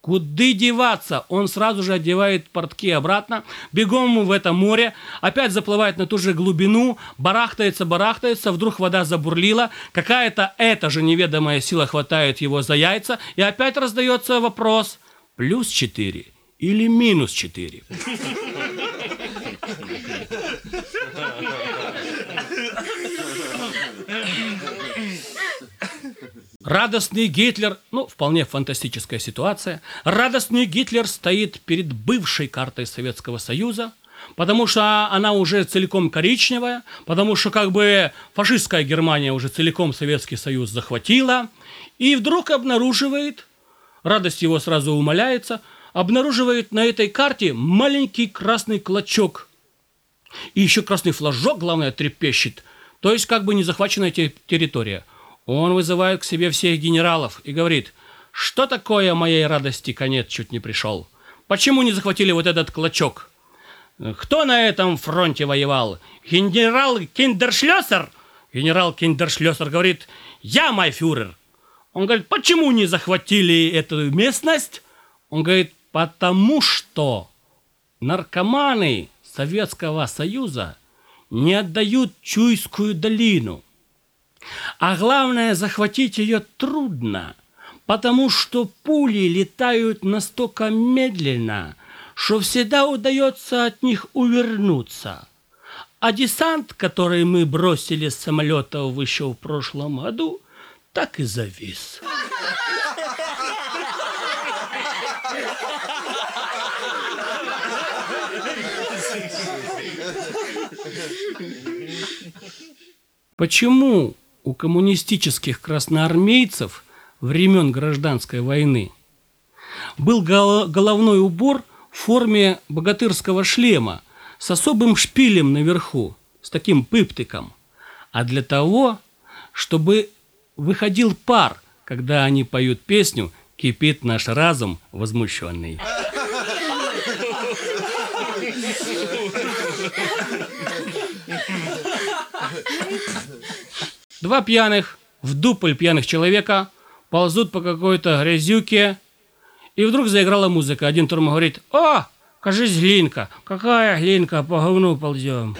A: Куда деваться? Он сразу же одевает портки обратно, бегом в это море, опять заплывает на ту же глубину, барахтается, барахтается, вдруг вода забурлила, какая-то эта же неведомая сила хватает его за яйца, и опять раздается вопрос, плюс четыре или минус четыре? Радостный Гитлер, ну, вполне фантастическая ситуация, радостный Гитлер стоит перед бывшей картой Советского Союза, потому что она уже целиком коричневая, потому что как бы фашистская Германия уже целиком Советский Союз захватила, и вдруг обнаруживает, радость его сразу умаляется, обнаруживает на этой карте маленький красный клочок. И еще красный флажок, главное, трепещет. То есть как бы не захваченная территория – он вызывает к себе всех генералов и говорит, что такое моей радости конец чуть не пришел? Почему не захватили вот этот клочок? Кто на этом фронте воевал? Генерал Киндершлёсер? Генерал Киндершлёсер говорит, я мой фюрер. Он говорит, почему не захватили эту местность? Он говорит, потому что наркоманы Советского Союза не отдают Чуйскую долину. А главное, захватить ее трудно, потому что пули летают настолько медленно, что всегда удается от них увернуться. А десант, который мы бросили с самолетов еще в прошлом году, так и завис. Почему у коммунистических красноармейцев времен гражданской войны был головной убор в форме богатырского шлема с особым шпилем наверху, с таким пыптиком, а для того, чтобы выходил пар, когда они поют песню «Кипит наш разум возмущенный». Два пьяных, в дупль пьяных человека ползут по какой-то грязюке, И вдруг заиграла музыка. Один турм говорит, о, кажись, глинка. Какая глинка, по говну ползем.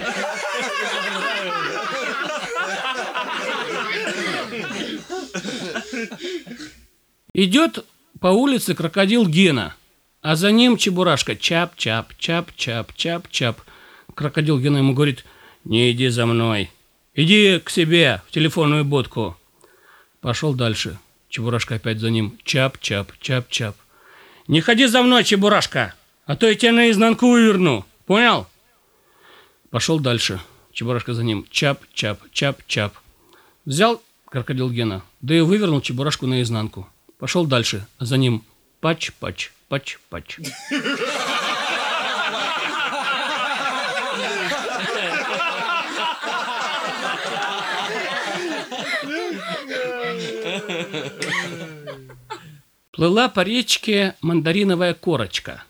A: Идет по улице крокодил Гена, а за ним Чебурашка. Чап-чап, чап-чап, чап-чап. Крокодил Гена ему говорит, не иди за мной, иди к себе в телефонную будку. Пошел дальше. Чебурашка опять за ним. Чап-чап, чап-чап. Не ходи за мной, Чебурашка, а то я тебя наизнанку выверну. Понял? Пошел дальше. Чебурашка за ним. Чап-чап, чап-чап. Взял крокодил Гена, да и вывернул Чебурашку наизнанку. Пошел дальше. За ним пач-пач, пач-пач. Плыла по речке мандариновая корочка.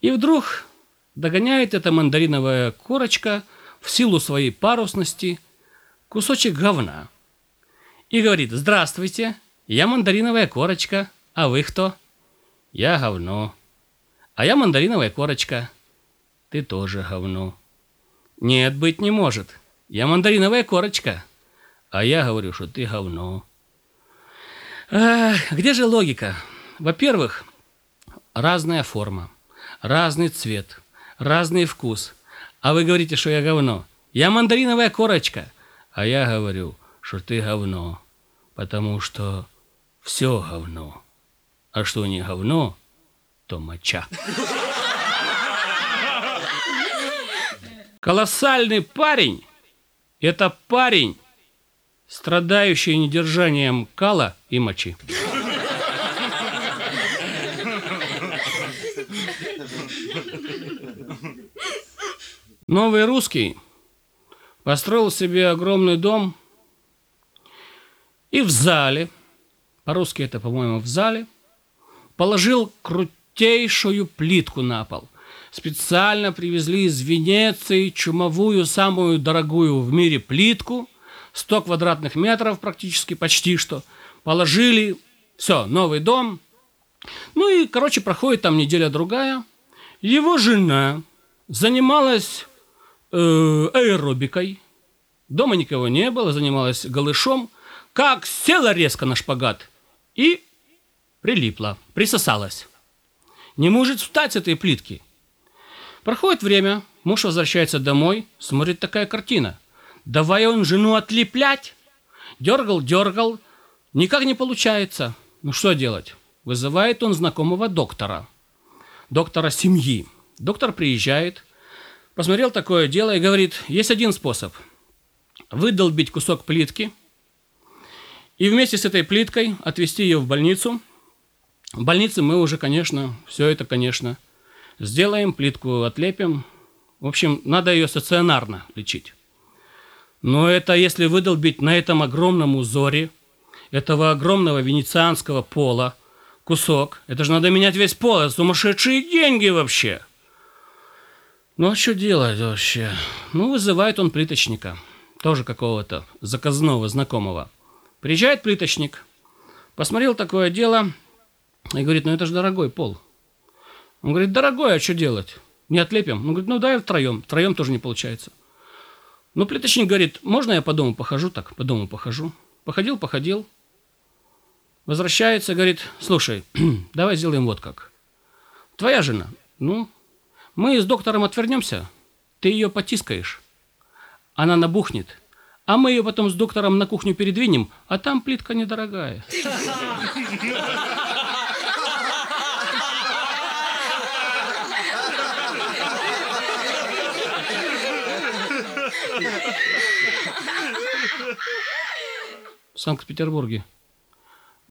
A: И вдруг догоняет эта мандариновая корочка в силу своей парусности кусочек говна. И говорит, здравствуйте, я мандариновая корочка, а вы кто? Я говно. А я мандариновая корочка. Ты тоже говно. Нет, быть не может. Я мандариновая корочка. А я говорю, что ты говно. Где же логика? Во-первых, разная форма, разный цвет, разный вкус. А вы говорите, что я говно. Я мандариновая корочка. А я говорю, что ты говно. Потому что все говно. А что не говно, то моча. Колоссальный парень – это парень, страдающий недержанием кала и мочи. Новый русский построил себе огромный дом и в зале – по-русски это, по-моему, в зале, положил крутейшую плитку на пол. Специально привезли из Венеции чумовую, самую дорогую в мире плитку, 100 квадратных метров практически, почти что. Положили, все, новый дом. Ну и, короче, проходит там неделя-другая. Его жена занималась э, аэробикой. Дома никого не было, занималась голышом. Как села резко на шпагат – и прилипла, присосалась. Не может встать с этой плитки. Проходит время, муж возвращается домой, смотрит такая картина. Давай он жену отлеплять. Дергал, дергал, никак не получается. Ну что делать? Вызывает он знакомого доктора, доктора семьи. Доктор приезжает, посмотрел такое дело и говорит, есть один способ. Выдолбить кусок плитки – и вместе с этой плиткой отвезти ее в больницу. В больнице мы уже, конечно, все это, конечно, сделаем, плитку отлепим. В общем, надо ее стационарно лечить. Но это если выдолбить на этом огромном узоре, этого огромного венецианского пола, кусок, это же надо менять весь пол, это сумасшедшие деньги вообще. Ну а что делать вообще? Ну, вызывает он плиточника, тоже какого-то заказного знакомого. Приезжает плиточник, посмотрел такое дело и говорит, ну это же дорогой пол. Он говорит, дорогой, а что делать? Не отлепим? Он говорит, ну дай втроем. Втроем тоже не получается. Ну, плиточник говорит, можно я по дому похожу так? По дому похожу. Походил, походил. Возвращается, говорит, слушай, давай сделаем вот как. Твоя жена, ну, мы с доктором отвернемся, ты ее потискаешь. Она набухнет – а мы ее потом с доктором на кухню передвинем, а там плитка недорогая. В Санкт-Петербурге.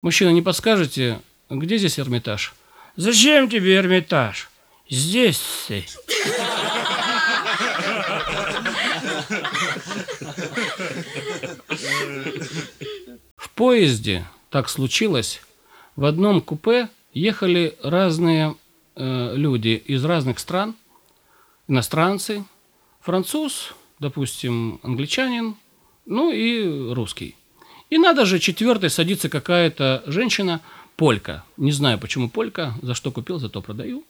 A: Мужчина, не подскажете, где здесь Эрмитаж? Зачем тебе Эрмитаж? Здесь. В поезде так случилось. В одном купе ехали разные э, люди из разных стран, иностранцы, француз, допустим, англичанин, ну и русский. И надо же четвертой садится какая-то женщина, полька. Не знаю, почему полька, за что купил, зато продаю.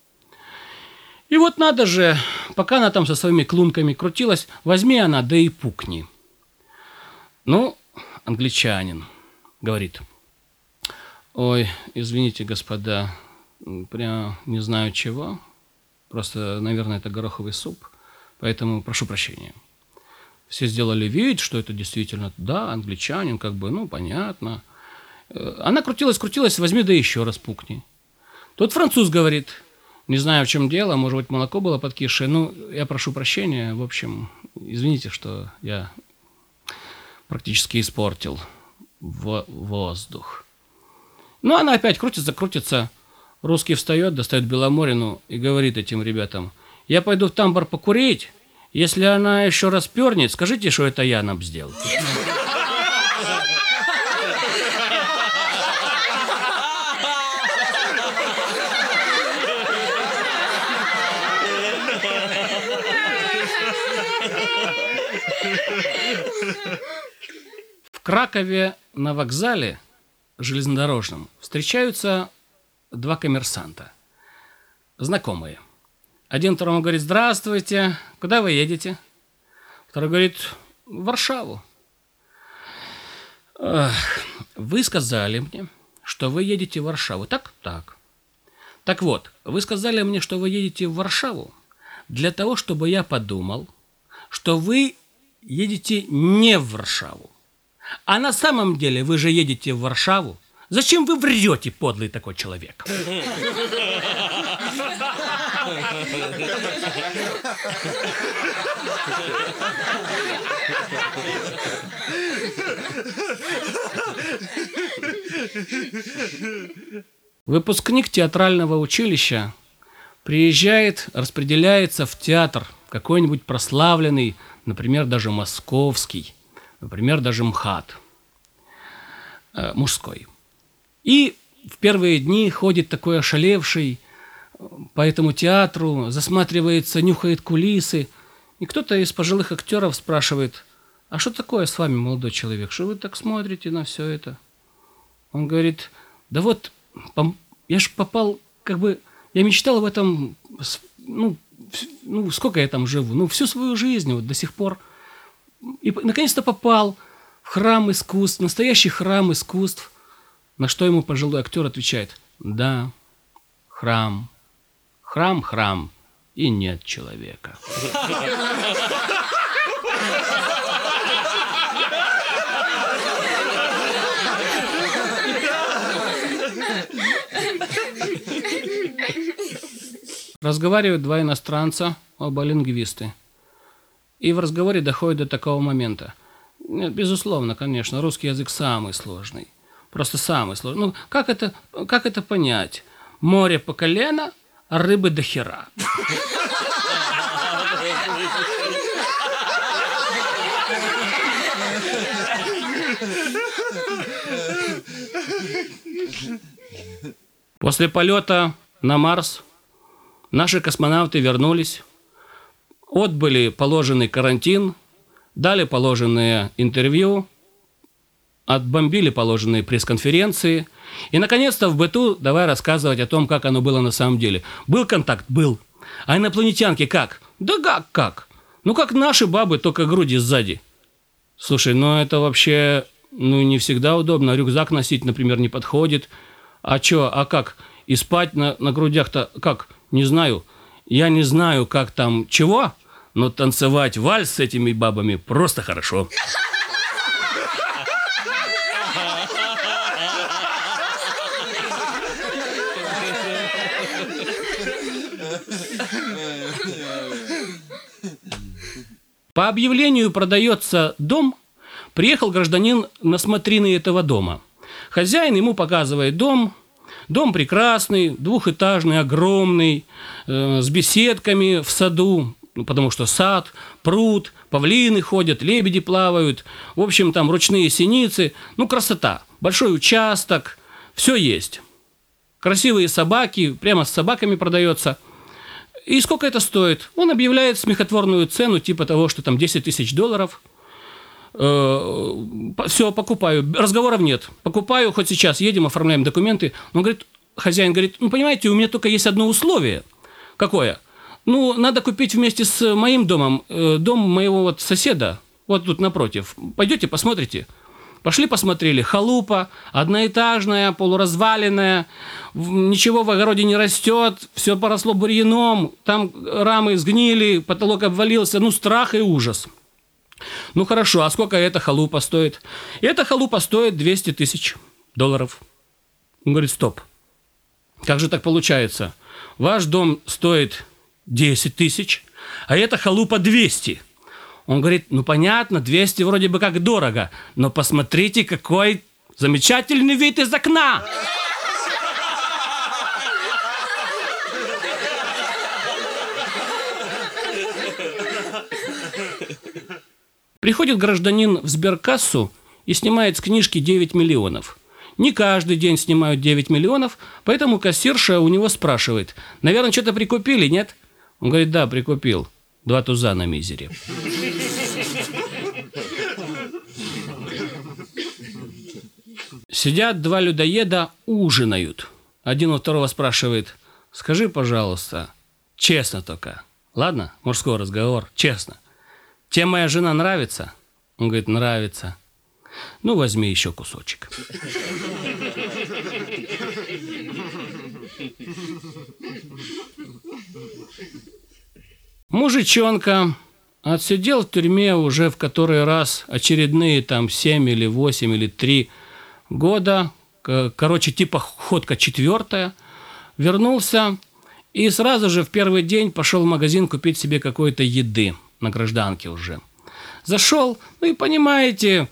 A: И вот надо же, пока она там со своими клунками крутилась, возьми она, да и пукни. Ну, англичанин говорит, ой, извините, господа, прям не знаю чего, просто, наверное, это гороховый суп, поэтому прошу прощения. Все сделали вид, что это действительно, да, англичанин, как бы, ну, понятно. Э, она крутилась, крутилась, возьми да еще раз пукни. Тот француз говорит, не знаю, в чем дело, может быть, молоко было подкисшее. Ну, я прошу прощения, в общем, извините, что я практически испортил воздух. Ну, она опять крутится, крутится. Русский встает, достает Беломорину и говорит этим ребятам, я пойду в тамбур покурить, если она еще раз пернет, скажите, что это я нам сделал. В Кракове на вокзале железнодорожном встречаются два коммерсанта, знакомые. Один второму говорит, здравствуйте, куда вы едете? Второй говорит, в Варшаву. Вы сказали мне, что вы едете в Варшаву. Так? Так. Так вот, вы сказали мне, что вы едете в Варшаву для того, чтобы я подумал, что вы едете не в Варшаву. А на самом деле вы же едете в Варшаву. Зачем вы врете, подлый такой человек? Выпускник театрального училища приезжает, распределяется в театр какой-нибудь прославленный, например, даже московский, например, даже МХАТ, э, мужской. И в первые дни ходит такой ошалевший по этому театру, засматривается, нюхает кулисы. И кто-то из пожилых актеров спрашивает, а что такое с вами, молодой человек, что вы так смотрите на все это? Он говорит, да вот, я же попал, как бы, я мечтал об этом, ну, ну, сколько я там живу, ну, всю свою жизнь, вот до сих пор. И наконец-то попал в храм искусств, настоящий храм искусств. На что ему пожилой актер отвечает, да, храм, храм, храм, и нет человека. Разговаривают два иностранца, оба лингвисты. И в разговоре доходит до такого момента. Безусловно, конечно, русский язык самый сложный. Просто самый сложный. Ну, как это, как это понять? Море по колено, рыбы до хера. После полета на Марс Наши космонавты вернулись, отбыли положенный карантин, дали положенное интервью, отбомбили положенные пресс-конференции. И, наконец-то, в быту давай рассказывать о том, как оно было на самом деле. Был контакт? Был. А инопланетянки как? Да как, как? Ну, как наши бабы, только груди сзади. Слушай, ну это вообще ну, не всегда удобно. Рюкзак носить, например, не подходит. А чё, а как? И спать на, на грудях-то как? не знаю, я не знаю, как там чего, но танцевать вальс с этими бабами просто хорошо. По объявлению продается дом. Приехал гражданин на смотрины этого дома. Хозяин ему показывает дом, Дом прекрасный, двухэтажный, огромный, э, с беседками в саду, ну, потому что сад, пруд, павлины ходят, лебеди плавают, в общем, там ручные синицы, ну, красота, большой участок, все есть. Красивые собаки, прямо с собаками продается. И сколько это стоит? Он объявляет смехотворную цену, типа того, что там 10 тысяч долларов. Э, все, покупаю. Разговоров нет. Покупаю, хоть сейчас едем, оформляем документы. Он говорит, хозяин говорит, ну, понимаете, у меня только есть одно условие. Какое? Ну, надо купить вместе с моим домом, э, дом моего вот соседа, вот тут напротив. Пойдете, посмотрите. Пошли посмотрели. Халупа, одноэтажная, полуразваленная, ничего в огороде не растет, все поросло бурьяном, там рамы сгнили, потолок обвалился, ну страх и ужас. Ну хорошо, а сколько эта халупа стоит? Эта халупа стоит 200 тысяч долларов. Он говорит, стоп. Как же так получается? Ваш дом стоит 10 тысяч, а эта халупа 200. Он говорит, ну понятно, 200 вроде бы как дорого, но посмотрите, какой замечательный вид из окна. Приходит гражданин в сберкассу и снимает с книжки 9 миллионов. Не каждый день снимают 9 миллионов, поэтому кассирша у него спрашивает, наверное, что-то прикупили, нет? Он говорит, да, прикупил. Два туза на мизере. Сидят два людоеда, ужинают. Один у второго спрашивает, скажи, пожалуйста, честно только, ладно, мужской разговор, честно. Тебе моя жена нравится? Он говорит, нравится. Ну, возьми еще кусочек. Мужичонка отсидел в тюрьме уже в который раз очередные там 7 или 8 или 3 года, короче, типа ходка четвертая, вернулся и сразу же в первый день пошел в магазин купить себе какой-то еды на гражданке уже. Зашел, ну и понимаете,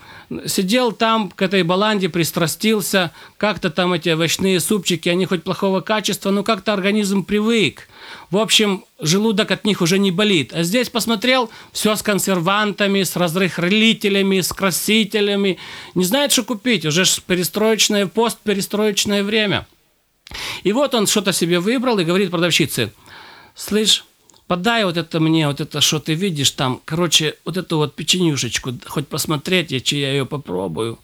A: сидел там к этой баланде, пристрастился, как-то там эти овощные супчики, они хоть плохого качества, но как-то организм привык. В общем, желудок от них уже не болит. А здесь посмотрел, все с консервантами, с разрыхлителями, с красителями. Не знает, что купить, уже перестроечное, постперестроечное время. И вот он что-то себе выбрал и говорит продавщице, слышь, подай вот это мне, вот это, что ты видишь там, короче, вот эту вот печенюшечку, хоть посмотреть, я, я ее попробую.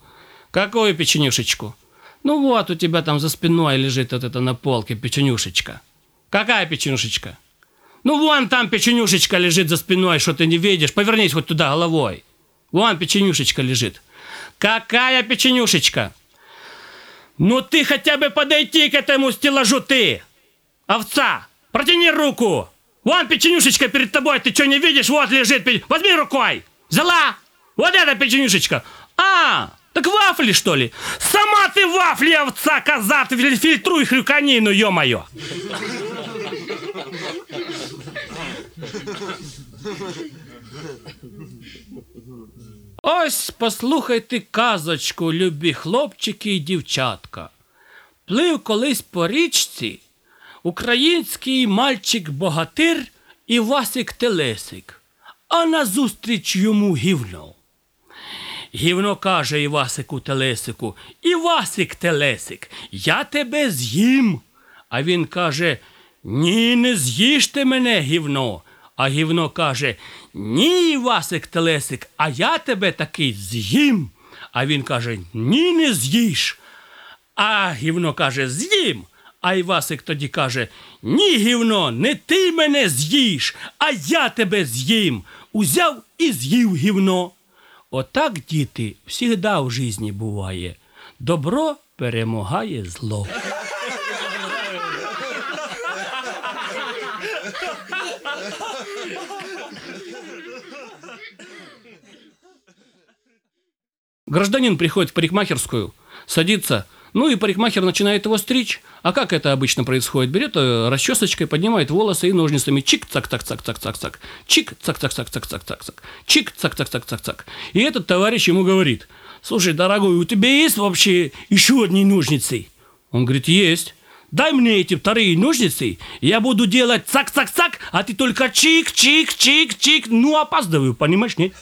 A: Какую печенюшечку? Ну вот, у тебя там за спиной лежит вот это на полке печенюшечка. Какая печенюшечка? Ну вон там печенюшечка лежит за спиной, что ты не видишь. Повернись вот туда головой. Вон печенюшечка лежит. Какая печенюшечка? Ну ты хотя бы подойти к этому стеллажу, ты! Овца! Протяни руку! Вон печенюшечка перед тобой, ты что не видишь? Вот лежит, возьми рукой. Взяла? Вот эта печенюшечка. А, так вафли, что ли? Сама ты вафли, овца, коза, ты фильтруй хрюканину, ё-моё. Ось послухайте казочку, любі хлопчики і дівчатка. Плив колись по річці Український мальчик-богатир Івасик Телесик, а назустріч йому гівно. Гівно каже Івасику Телесику, Івасик Телесик, я тебе з'їм. А він каже, ні, не з'їжте мене, гівно. А гівно каже, ні, Івасик Телесик, а я тебе таки з'їм. А він каже, ні, не з'їш. А гівно каже, з'їм. А Івасик тоді каже: Ні, гівно, не ти мене з'їш, а я тебе з'їм. Узяв і з'їв гівно. Отак, діти, всігда в житті буває. Добро перемагає зло. Гражданин приходит в парикмахерскую, садится, ну и парикмахер начинает его стричь. А как это обычно происходит? Берет э, расчесочкой, поднимает волосы и ножницами чик цак цак цак цак цак цак чик цак цак цак цак цак цак цак чик цак цак цак цак цак И этот товарищ ему говорит, слушай, дорогой, у тебя есть вообще еще одни ножницы? Он говорит, есть. Дай мне эти вторые ножницы, я буду делать цак-цак-цак, а ты только чик-чик-чик-чик. Ну, опаздываю, понимаешь, нет?